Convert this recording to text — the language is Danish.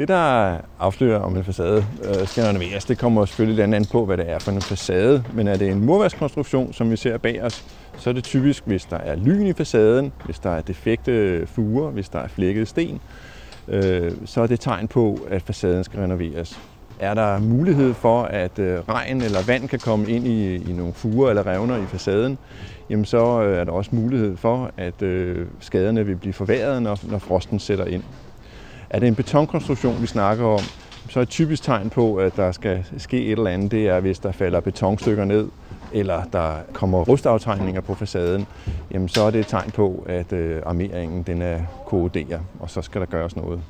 Det, der afslører, om en facade øh, skal renoveres, det kommer selvfølgelig lidt an på, hvad det er for en facade. Men er det en murværkskonstruktion, som vi ser bag os, så er det typisk, hvis der er lyn i facaden, hvis der er defekte fuger, hvis der er flækkede sten, øh, så er det tegn på, at facaden skal renoveres. Er der mulighed for, at øh, regn eller vand kan komme ind i, i nogle fuger eller revner i facaden, jamen så øh, er der også mulighed for, at øh, skaderne vil blive forværret, når, når frosten sætter ind. Er det en betonkonstruktion, vi snakker om, så er et typisk tegn på, at der skal ske et eller andet, det er, hvis der falder betonstykker ned, eller der kommer rustaftegninger på facaden, jamen så er det et tegn på, at øh, armeringen den er korroderet, og så skal der gøres noget.